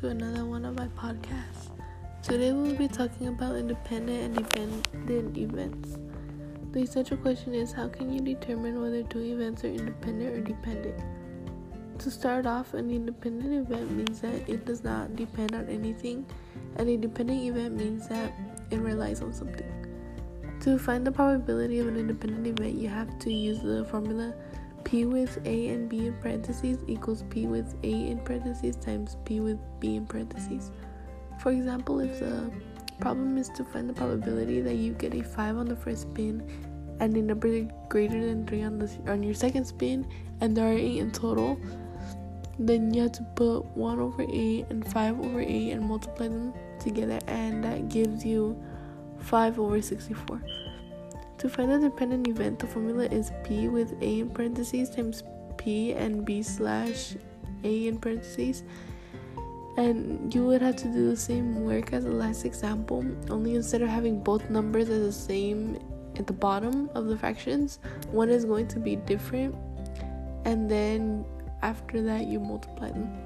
to another one of my podcasts. Today we'll be talking about independent and dependent events. The essential question is how can you determine whether two events are independent or dependent? To start off, an independent event means that it does not depend on anything, and a dependent event means that it relies on something. To find the probability of an independent event, you have to use the formula P with A and B in parentheses equals P with A in parentheses times P with B in parentheses. For example, if the problem is to find the probability that you get a 5 on the first spin and a number greater than 3 on, the, on your second spin, and there are 8 in total, then you have to put 1 over 8 and 5 over 8 and multiply them together, and that gives you 5 over 64. To find the dependent event, the formula is P with A in parentheses times P and B slash A in parentheses. And you would have to do the same work as the last example, only instead of having both numbers as the same at the bottom of the fractions, one is going to be different. And then after that, you multiply them.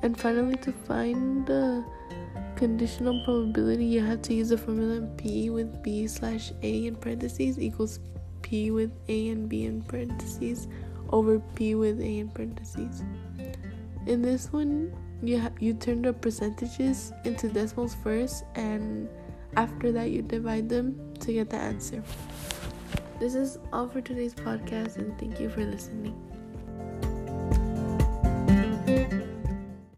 And finally, to find the conditional probability, you have to use the formula P with B slash A in parentheses equals P with A and B in parentheses over P with A in parentheses. In this one, you ha- you turn the percentages into decimals first, and after that, you divide them to get the answer. This is all for today's podcast, and thank you for listening.